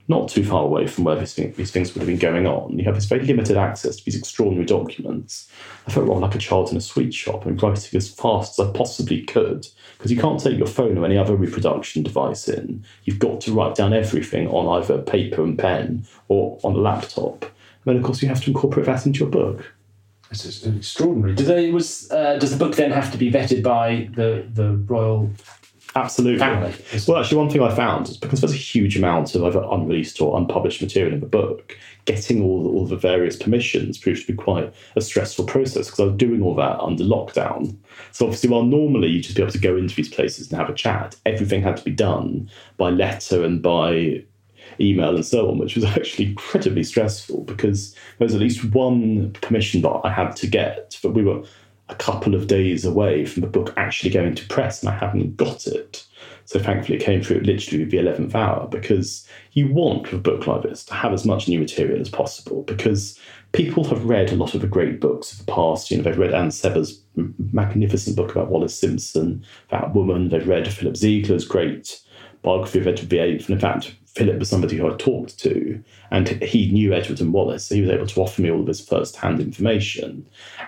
not too far away from where these, these things would have been going on. You have this very limited access to these extraordinary documents. I felt rather like a child in a sweet shop and writing as fast as I possibly could because you can't take your phone or any other reproduction device in. You've got to write down everything on either paper and pen or on a laptop And then of course you have to incorporate that into your book. Is extraordinary. Do they was uh, does the book then have to be vetted by the the royal Absolutely. Well, actually, one thing I found is because there's a huge amount of either unreleased or unpublished material in the book, getting all, all the various permissions proved to be quite a stressful process because I was doing all that under lockdown. So, obviously, while normally you'd just be able to go into these places and have a chat, everything had to be done by letter and by email and so on, which was actually incredibly stressful because there was at least one permission that I had to get, but we were a couple of days away from the book actually going to press and I hadn't got it. So thankfully it came through literally the 11th hour because you want with a book like this to have as much new material as possible because people have read a lot of the great books of the past. You know, they've read Anne Sebba's magnificent book about Wallis Simpson, that woman. They've read Philip Ziegler's great biography of Edward VIII. And in fact, Philip was somebody who I talked to, and he knew Edward and Wallace, so he was able to offer me all of his first-hand information.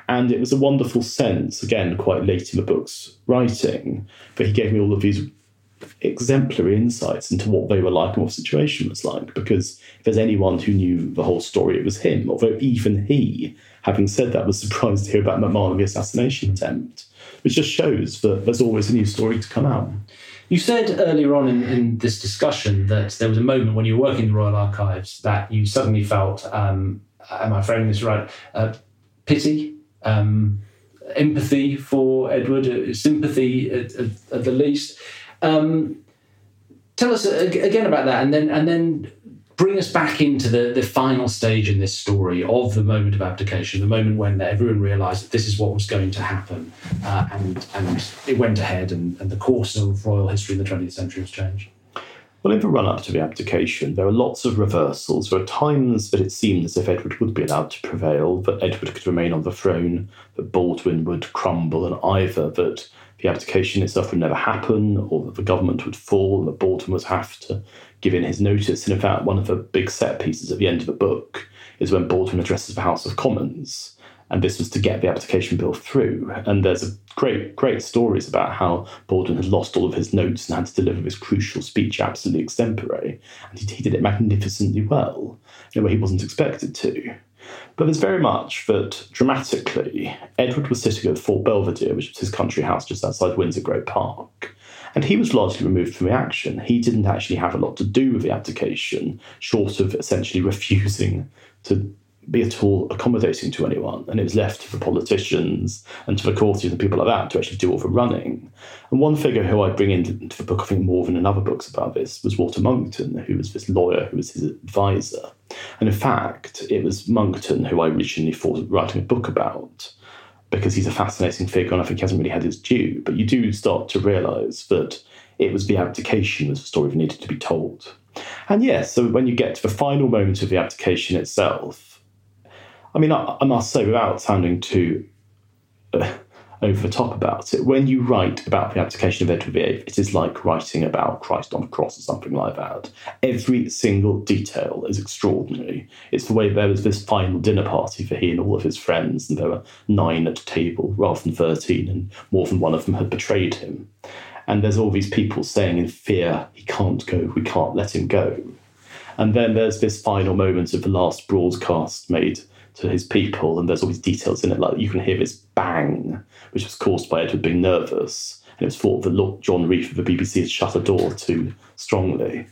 And it was a wonderful sense, again, quite late in the book's writing, but he gave me all of these exemplary insights into what they were like and what the situation was like. Because if there's anyone who knew the whole story, it was him. Although even he, having said that, was surprised to hear about McMahon and the assassination attempt, which just shows that there's always a new story to come out. You said earlier on in, in, this discussion that there was a moment when you were working in the Royal Archives that you suddenly felt, um, am I framing this right, uh, pity, um, empathy for Edward, uh, sympathy at, at, at, the least. Um, tell us again about that, and then and then bring us back into the, the final stage in this story of the moment of abdication, the moment when everyone realised that this is what was going to happen, uh, and and it went ahead, and, and the course of royal history in the 20th century was changed. Well, in the run up to the abdication, there are lots of reversals. There are times that it seemed as if Edward would be allowed to prevail, that Edward could remain on the throne, that Baldwin would crumble, and either that the abdication itself would never happen, or that the government would fall, and that Baldwin would have to give in his notice. And in fact, one of the big set pieces at the end of the book is when Baldwin addresses the House of Commons. And this was to get the abdication bill through. And there's great, great stories about how Baldwin had lost all of his notes and had to deliver this crucial speech absolutely extempore. And he, he did it magnificently well in a way he wasn't expected to. But there's very much that dramatically, Edward was sitting at Fort Belvedere, which was his country house just outside Windsor Great Park. And he was largely removed from the action. He didn't actually have a lot to do with the abdication, short of essentially refusing to be at all accommodating to anyone. And it was left to the politicians and to the courtiers and people like that to actually do all the running. And one figure who I bring into the book, I think more than in other books about this, was Walter Monckton, who was this lawyer who was his advisor. And in fact, it was Monckton who I originally thought of writing a book about because he's a fascinating figure and I think he hasn't really had his due. But you do start to realise that it was the abdication was the story that needed to be told. And yes, so when you get to the final moment of the abdication itself, I mean, I, I must say, without sounding too uh, over the top about it, when you write about the abdication of Edward VIII, it is like writing about Christ on the cross or something like that. Every single detail is extraordinary. It's the way there was this final dinner party for he and all of his friends, and there were nine at table rather than 13, and more than one of them had betrayed him. And there's all these people saying in fear, he can't go, we can't let him go. And then there's this final moment of the last broadcast made to his people, and there's all these details in it. Like you can hear this bang, which was caused by Edward being nervous, and it was thought that John Reith of the BBC had shut a door too strongly.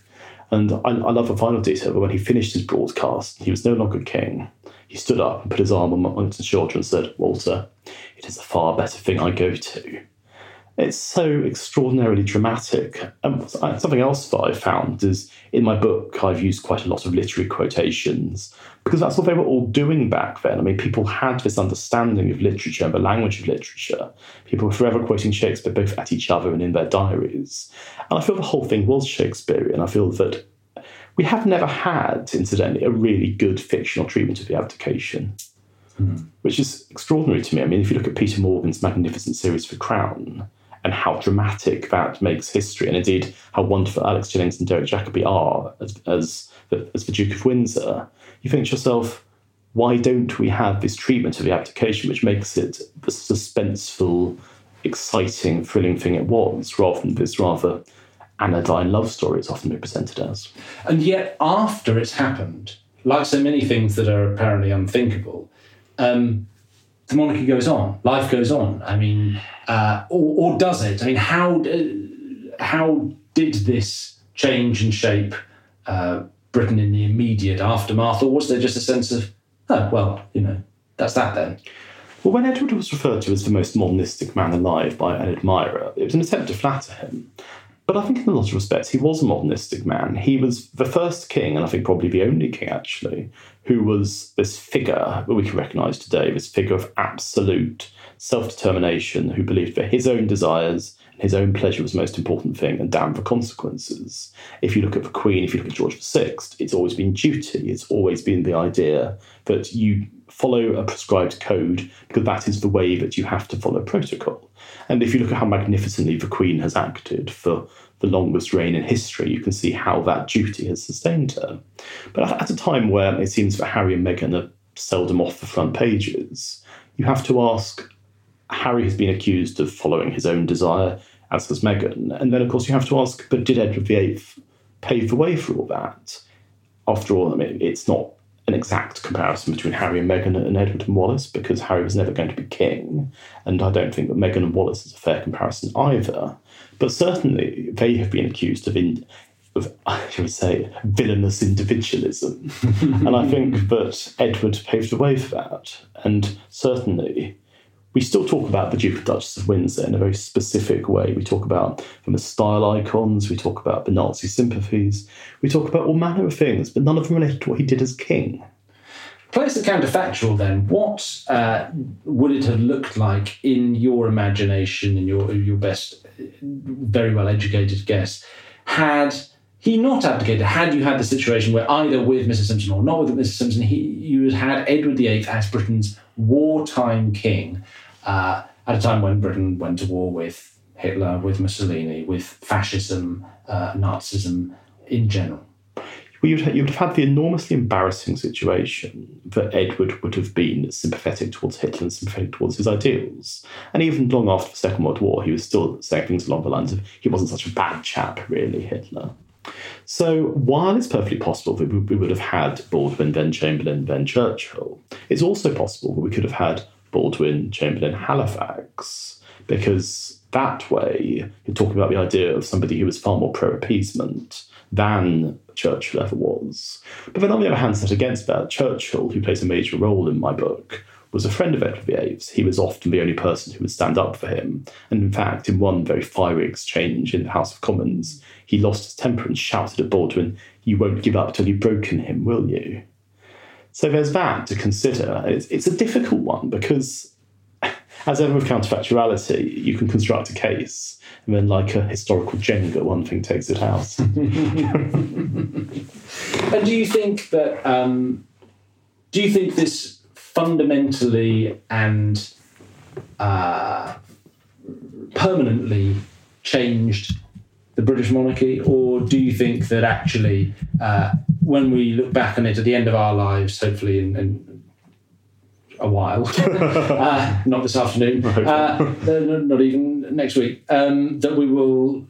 And I, I love the final detail, but when he finished his broadcast, he was no longer king. He stood up and put his arm on Monckton's shoulder and said, Walter, it is a far better thing I go to. It's so extraordinarily dramatic. And something else that I found is in my book, I've used quite a lot of literary quotations because that's what they were all doing back then. I mean, people had this understanding of literature and the language of literature. People were forever quoting Shakespeare both at each other and in their diaries. And I feel the whole thing was Shakespearean. I feel that we have never had, incidentally, a really good fictional treatment of the abdication, mm. which is extraordinary to me. I mean, if you look at Peter Morgan's magnificent series for Crown, and how dramatic that makes history, and indeed how wonderful Alex Jennings and Derek Jacobi are as, as, the, as the Duke of Windsor, you think to yourself, why don't we have this treatment of the abdication which makes it the suspenseful, exciting, thrilling thing it was, rather than this rather anodyne love story it's often been presented as? And yet, after it's happened, like so many things that are apparently unthinkable, um, the monarchy goes on, life goes on. I mean, uh, or, or, does it? I mean, how uh, how did this change and shape uh, Britain in the immediate aftermath, or was there just a sense of, oh well, you know, that's that then? Well, when Edward was referred to as the most modernistic man alive by an admirer, it was an attempt to flatter him. But I think in a lot of respects, he was a modernistic man. He was the first king, and I think probably the only king actually, who was this figure that we can recognise today, this figure of absolute self determination, who believed that his own desires his own pleasure was the most important thing, and damn the consequences. If you look at the Queen, if you look at George VI, it's always been duty, it's always been the idea that you follow a prescribed code because that is the way that you have to follow protocol. And if you look at how magnificently the Queen has acted for the longest reign in history, you can see how that duty has sustained her. But at a time where it seems that Harry and Meghan are seldom off the front pages, you have to ask Harry has been accused of following his own desire, as has Meghan. And then, of course, you have to ask, but did Edward VIII pave the way for all that? After all, I mean, it's not an exact comparison between Harry and Meghan and Edward and Wallis because Harry was never going to be king. And I don't think that Meghan and Wallis is a fair comparison either. But certainly they have been accused of, in, of shall we say, villainous individualism. and I think that Edward paved the way for that. And certainly we still talk about the Duke and Duchess of Windsor in a very specific way. We talk about them as style icons, we talk about the Nazi sympathies, we talk about all manner of things, but none of them related to what he did as king. Place the counterfactual then. What uh, would it have looked like in your imagination, in your your best, very well educated guess, had he not abdicated? Had you had the situation where either with Mrs. Simpson or not with Mrs. Simpson, he, you had Edward VIII as Britain's wartime king, uh, at a time when Britain went to war with Hitler, with Mussolini, with fascism, uh, Nazism in general? Well, you'd, you would have had the enormously embarrassing situation that Edward would have been sympathetic towards Hitler and sympathetic towards his ideals. And even long after the Second World War, he was still saying things along the lines of he wasn't such a bad chap, really, Hitler. So while it's perfectly possible that we would have had Baldwin, then Chamberlain, then Churchill, it's also possible that we could have had Baldwin, Chamberlain, Halifax, because that way you're talking about the idea of somebody who was far more pro appeasement than Churchill ever was. But then on the other hand, set against that, Churchill, who plays a major role in my book, was a friend of Edward VIII's. He was often the only person who would stand up for him. And in fact, in one very fiery exchange in the House of Commons, he lost his temper and shouted at Baldwin, You won't give up till you've broken him, will you? So there's that to consider. It's, it's a difficult one because, as ever with counterfactuality, you can construct a case, and then, like a historical Jenga, one thing takes it out. and do you think that? Um, do you think this fundamentally and uh, permanently changed the British monarchy, or do you think that actually, uh, when we look back on it at the end of our lives, hopefully in, in a while, uh, not this afternoon, uh, not even next week, um, that we will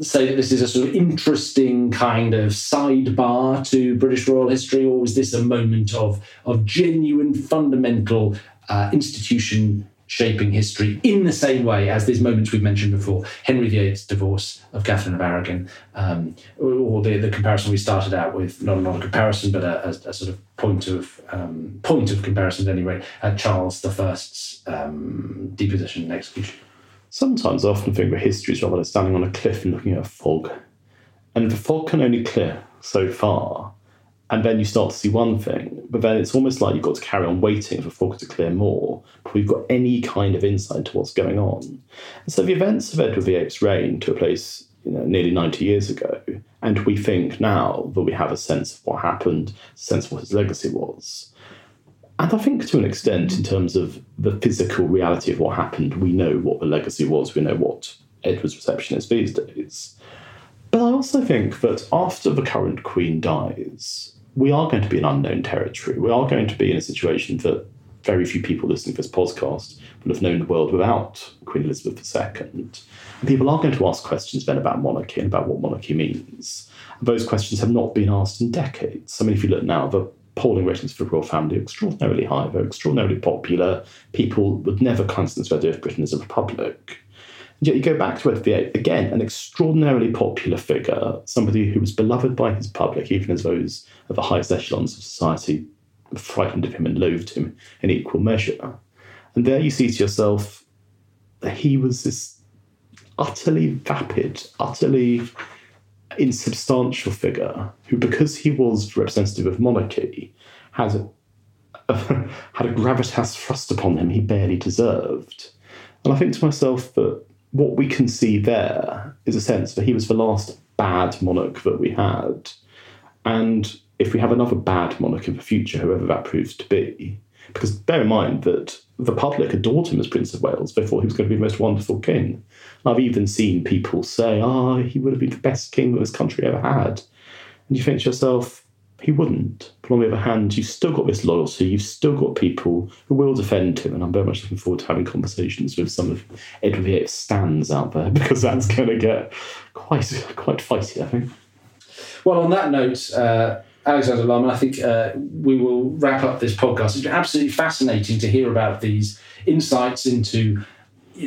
say that this is a sort of interesting kind of sidebar to British royal history, or was this a moment of, of genuine, fundamental uh, institution shaping history in the same way as these moments we've mentioned before Henry VIII's divorce of Catherine of Aragon, um, or the, the comparison we started out with, not, not a comparison, but a, a, a sort of point of um, point of comparison anyway, at Charles I's um, deposition and execution. Sometimes I often think that history is rather like standing on a cliff and looking at a fog. And the fog can only clear so far. And then you start to see one thing, but then it's almost like you've got to carry on waiting for fog to clear more before you've got any kind of insight to what's going on. And so the events of Edward VIII's reign took place you know, nearly 90 years ago, and we think now that we have a sense of what happened, a sense of what his legacy was. And I think to an extent, in terms of the physical reality of what happened, we know what the legacy was, we know what Edward's reception is these days. But I also think that after the current Queen dies, we are going to be in unknown territory. We are going to be in a situation that very few people listening to this podcast will have known the world without Queen Elizabeth II. And people are going to ask questions then about monarchy and about what monarchy means. Those questions have not been asked in decades. I mean, if you look now, the polling ratings for the royal family are extraordinarily high. They're extraordinarily popular. People would never countenance the idea of Britain as a republic. And yet you go back to Edward VIII, again, an extraordinarily popular figure, somebody who was beloved by his public, even as those of the highest echelons of society frightened of him and loathed him in equal measure. And there you see to yourself that he was this utterly vapid, utterly insubstantial figure who, because he was representative of monarchy, had a, had a gravitas thrust upon him he barely deserved. And I think to myself that what we can see there is a sense that he was the last bad monarch that we had. And if we have another bad monarch in the future, whoever that proves to be, because bear in mind that the public adored him as Prince of Wales. Thought he was going to be the most wonderful king. I've even seen people say, oh, he would have been the best king that this country ever had. And you think to yourself, he wouldn't. But on the other hand, you've still got this loyalty, you've still got people who will defend him, and I'm very much looking forward to having conversations with some of Edward VIII's stands out there because that's going to get quite quite fighty, I think. Well, on that note, uh, Alexander Larman, I think uh, we will wrap up this podcast. It's been absolutely fascinating to hear about these insights into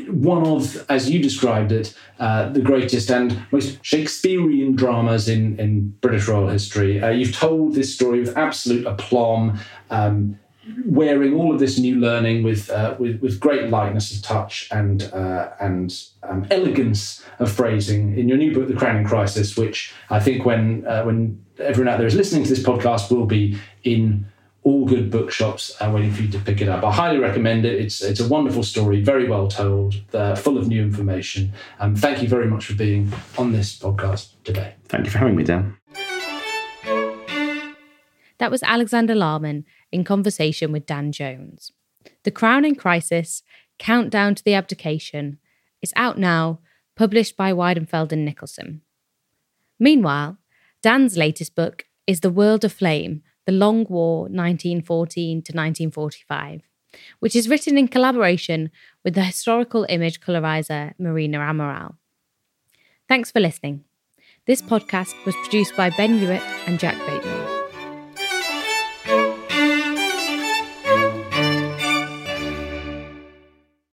one of, as you described it, uh, the greatest and most Shakespearean dramas in, in British royal history. Uh, you've told this story with absolute aplomb, um, wearing all of this new learning with, uh, with, with great lightness of touch and, uh, and um, elegance of phrasing in your new book, The Crown in Crisis, which I think when, uh, when everyone out there is listening to this podcast will be in all good bookshops are waiting for you to pick it up. I highly recommend it. It's it's a wonderful story, very well told, uh, full of new information. Um, thank you very much for being on this podcast today. Thank you for having me, Dan. That was Alexander Larman in conversation with Dan Jones. The Crown in Crisis Countdown to the Abdication is out now published by Weidenfeld and Nicolson. Meanwhile, Dan's latest book is The World Aflame The Long War 1914 to 1945, which is written in collaboration with the historical image colorizer Marina Amaral. Thanks for listening. This podcast was produced by Ben Hewitt and Jack Bateman.